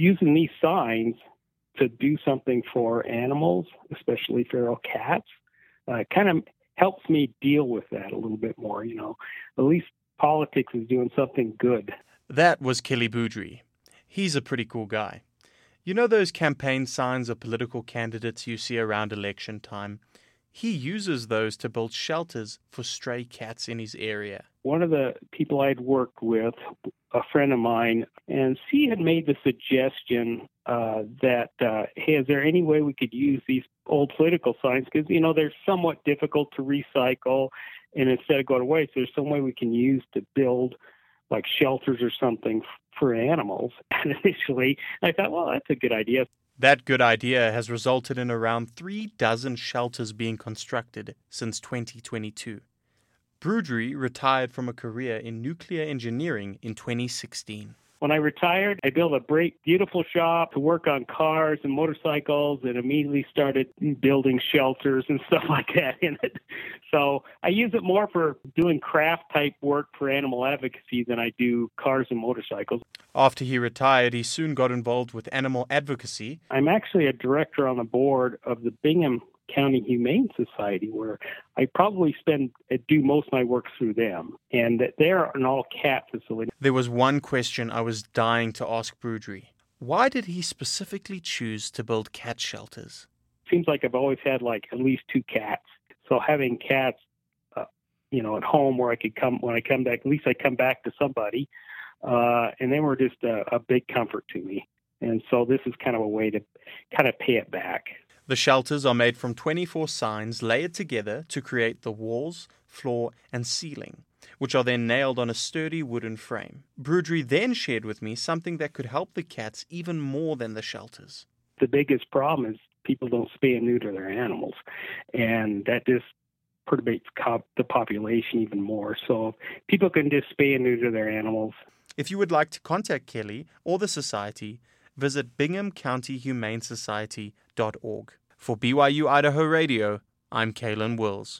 using these signs to do something for animals, especially feral cats, uh, kind of helps me deal with that a little bit more. You know, at least politics is doing something good. That was Kelly Boudry. He's a pretty cool guy. You know those campaign signs of political candidates you see around election time? He uses those to build shelters for stray cats in his area. One of the people I'd worked with, a friend of mine, and she had made the suggestion uh, that, uh, hey, is there any way we could use these old political signs? Because, you know, they're somewhat difficult to recycle, and instead of going to waste, there's some way we can use to build like shelters or something for animals. And initially, I thought, well, that's a good idea. That good idea has resulted in around three dozen shelters being constructed since 2022. Boudry retired from a career in nuclear engineering in 2016. When I retired, I built a great, beautiful shop to work on cars and motorcycles and immediately started building shelters and stuff like that in it. So I use it more for doing craft type work for animal advocacy than I do cars and motorcycles. After he retired, he soon got involved with animal advocacy. I'm actually a director on the board of the Bingham County Humane Society, where I probably spend uh, do most of my work through them, and they're an all cat facility. There was one question I was dying to ask Boudry. Why did he specifically choose to build cat shelters? Seems like I've always had like at least two cats, so having cats, uh, you know, at home where I could come when I come back, at least I come back to somebody, uh, and they were just a, a big comfort to me. And so this is kind of a way to kind of pay it back. The shelters are made from 24 signs layered together to create the walls, floor, and ceiling, which are then nailed on a sturdy wooden frame. Boudry then shared with me something that could help the cats even more than the shelters. The biggest problem is people don't spay and neuter their animals, and that just perturbates the population even more. So people can just spay and neuter their animals. If you would like to contact Kelly or the Society, visit binghamcountyhumanesociety.org. For BYU Idaho Radio, I'm Kalen Wills.